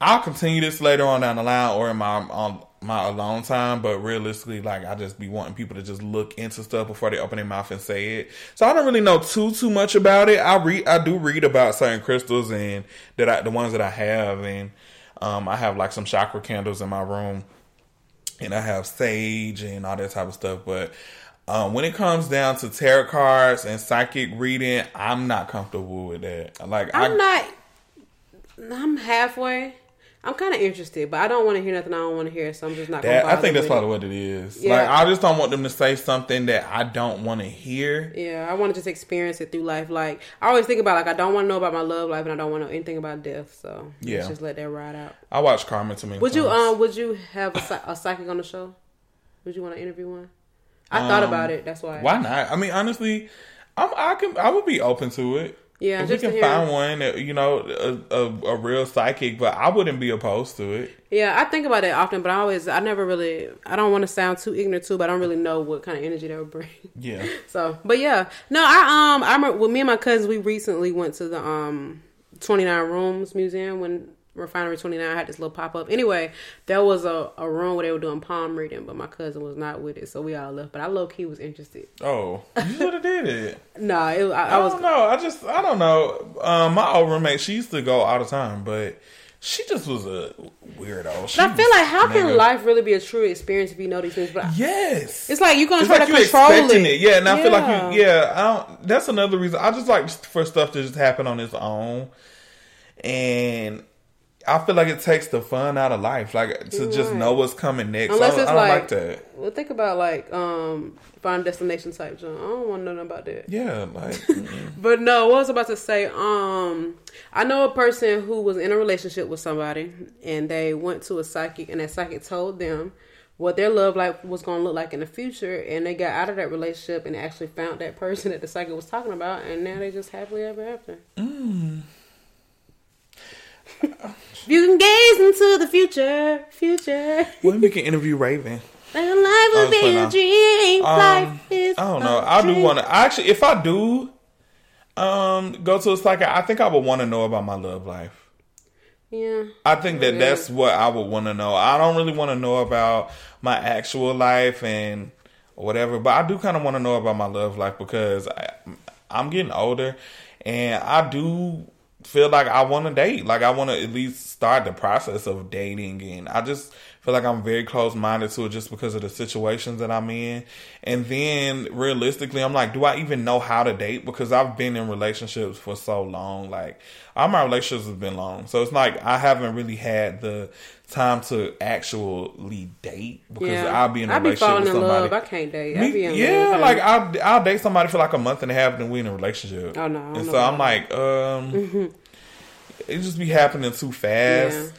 I'll continue this later on down the line or in my on my alone time. But realistically, like I just be wanting people to just look into stuff before they open their mouth and say it. So I don't really know too too much about it. I read I do read about certain crystals and that I the ones that I have and um I have like some chakra candles in my room and I have sage and all that type of stuff. But um, when it comes down to tarot cards and psychic reading, I'm not comfortable with that. Like I'm I, not. I'm halfway. I'm kind of interested, but I don't want to hear nothing I don't want to hear, so I'm just not. That, I think that's probably it. what it is. Yeah. Like I just don't want them to say something that I don't want to hear. Yeah, I want to just experience it through life. Like I always think about, like I don't want to know about my love life, and I don't want to know anything about death. So Yeah. let's just let that ride out. I watch Carmen too many Would you um? Would you have a, a psychic on the show? Would you want to interview one? I thought Um, about it. That's why. Why not? I mean, honestly, I'm, I can. I would be open to it. Yeah, if we can find one, you know, a, a, a real psychic, but I wouldn't be opposed to it. Yeah, I think about it often, but I always, I never really, I don't want to sound too ignorant too, but I don't really know what kind of energy that would bring. [laughs] Yeah. So, but yeah, no, I um, I remember with me and my cousins, we recently went to the um, Twenty Nine Rooms Museum when Refinery Twenty Nine had this little pop up. Anyway, there was a, a room where they were doing palm reading, but my cousin was not with it, so we all left. But I low key was interested. Oh, you should have did it. [laughs] No, it, I, I, I was don't know. I just I don't know. Um, my old roommate, she used to go all the time, but she just was a weirdo. She I feel like how can nigga. life really be a true experience if you know these things? But Yes. it's like you're gonna It's try like to control it. it. Yeah, and I feel like Yeah. you. Yeah, I don't. That's another reason. I just like for stuff to just happen on its own, and I feel like it takes the fun out of life, like to just know what's coming next. Unless I, don't- it's I don't like, like that. well, think about like um final destination type. John. I don't want to know nothing about that. Yeah, like. [laughs] But no, what I was about to say, um, I know a person who was in a relationship with somebody and they went to a psychic and that psychic told them what their love life was going to look like in the future and they got out of that relationship and actually found that person that the psychic was talking about and now they just happily ever after. [laughs] you can gaze into the future, future. when we can interview Raven. And life will Oh, be a dream. Um, life is I don't know. I do want to. Actually, if I do, um, go to a psychic, I think I would want to know about my love life. Yeah. I think that Yeah. that's what I would want to know. I don't really want to know about my actual life and whatever, but I do kind of want to know about my love life because I, I'm getting older and I do feel like I want to date. Like I want to at least start the process of dating and I just feel like I'm very close minded to it just because of the situations that I'm in. And then realistically, I'm like, do I even know how to date? Because I've been in relationships for so long. Like all my relationships have been long. So it's like I haven't really had the time to actually date because Yeah. I'll be in a I be relationship with in somebody. love. I can't date. Me- be in yeah, love. like I'll I'll date somebody for like a month and a half, and we in a relationship. Oh, no, and so I'm like, um, [laughs] it just be happening too fast,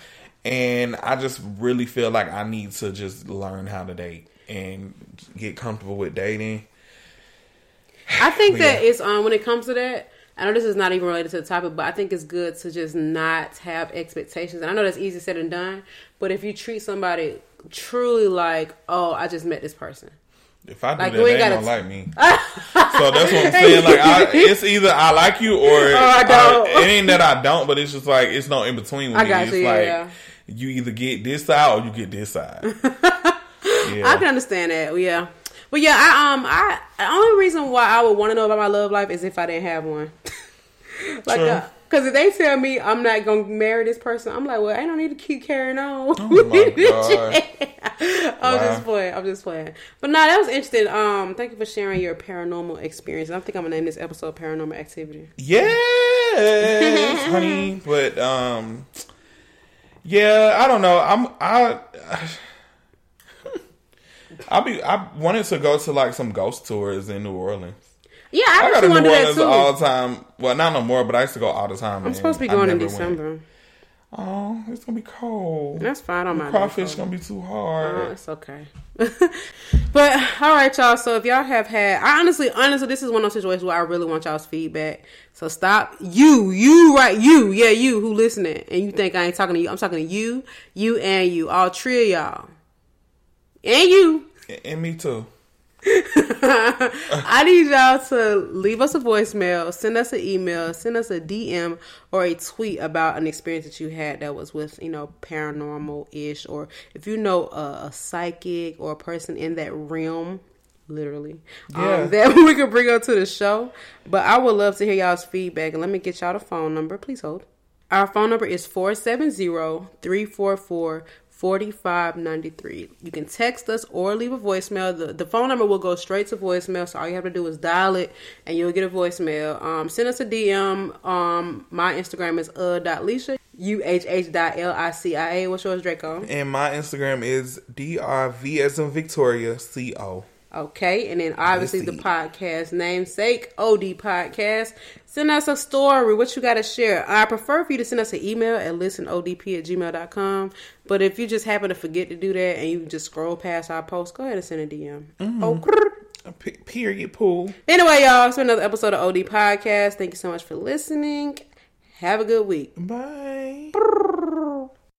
and I just really feel like I need to just learn how to date and get comfortable with dating. I think But that it's um when it comes to that. I know this is not even related to the topic, but I think it's good to just not have expectations. And I know that's easy said and done, but if you treat somebody truly like, oh, I just met this person. If I do Like, that, they gotta gonna like me. [laughs] so that's what I'm saying. Like, I, it's either I like you or [laughs] I don't. it ain't that I don't, but it's just like it's no in between with I me. got it's you, like yeah. You either get this side or you get this side. [laughs] I can understand that, yeah. But yeah, I um I the only reason why I would want to know about my love life is if I didn't have one. [laughs] like, True. because if they tell me I'm not gonna marry this person, I'm like, well, I don't need to keep carrying on. Oh my [laughs] God. I'm Wow. just playing. I'm just playing. But no, that was interesting. Um, thank you for sharing your paranormal experience. I think I'm gonna name this episode "Paranormal Activity." Yes, honey. But um, yeah, I don't know. I'm I. [sighs] I be I wanted to go to like some ghost tours in New Orleans. Yeah, I I, got to New Orleans all the time. Well, not no more, but I used to go all the time. I'm supposed to be going in December. Oh, it's gonna be cold. That's fine. I don't mind. Crawfish gonna be too hard. Oh, it's okay. [laughs] but all right, y'all. So if y'all have had, I honestly, honestly, this is one of those situations where I really want y'all's feedback. So stop, you, you, right, you, yeah, you who listening, and you think I ain't talking to you. I'm talking to you, you, and you, all three of y'all, and you. and me too. [laughs] I need y'all to leave us a voicemail, send us an email, send us a DM or a tweet about an experience that you had that was with, you know, paranormal ish, or if you know a, a psychic or a person in that realm, literally, Yeah. um, [laughs] that we could bring up to the show. But I would love to hear y'all's feedback, and let me get y'all the phone number. Please hold. Our phone number is 470 344 4593. You can text us or leave a voicemail. The, the phone number will go straight to voicemail, so all you have to do is dial it and you'll get a voicemail. Um, send us a DM. Um, my Instagram is uhh.licia. U H H dot L I C I A. What's yours, Draco? And my Instagram is DRV as in Victoria C O. Okay, and then obviously the podcast namesake, OD Podcast. Send us a story, what you got to share. I prefer for you to send us an email at listenodp at gmail.com. But if you just happen to forget to do that and you just scroll past our post, go ahead and send a DM. Mm-hmm. Oh, grrr. A pe- period pool. anyway, y'all, it's been another episode of OD Podcast. Thank you so much for listening. Have a good week. Bye.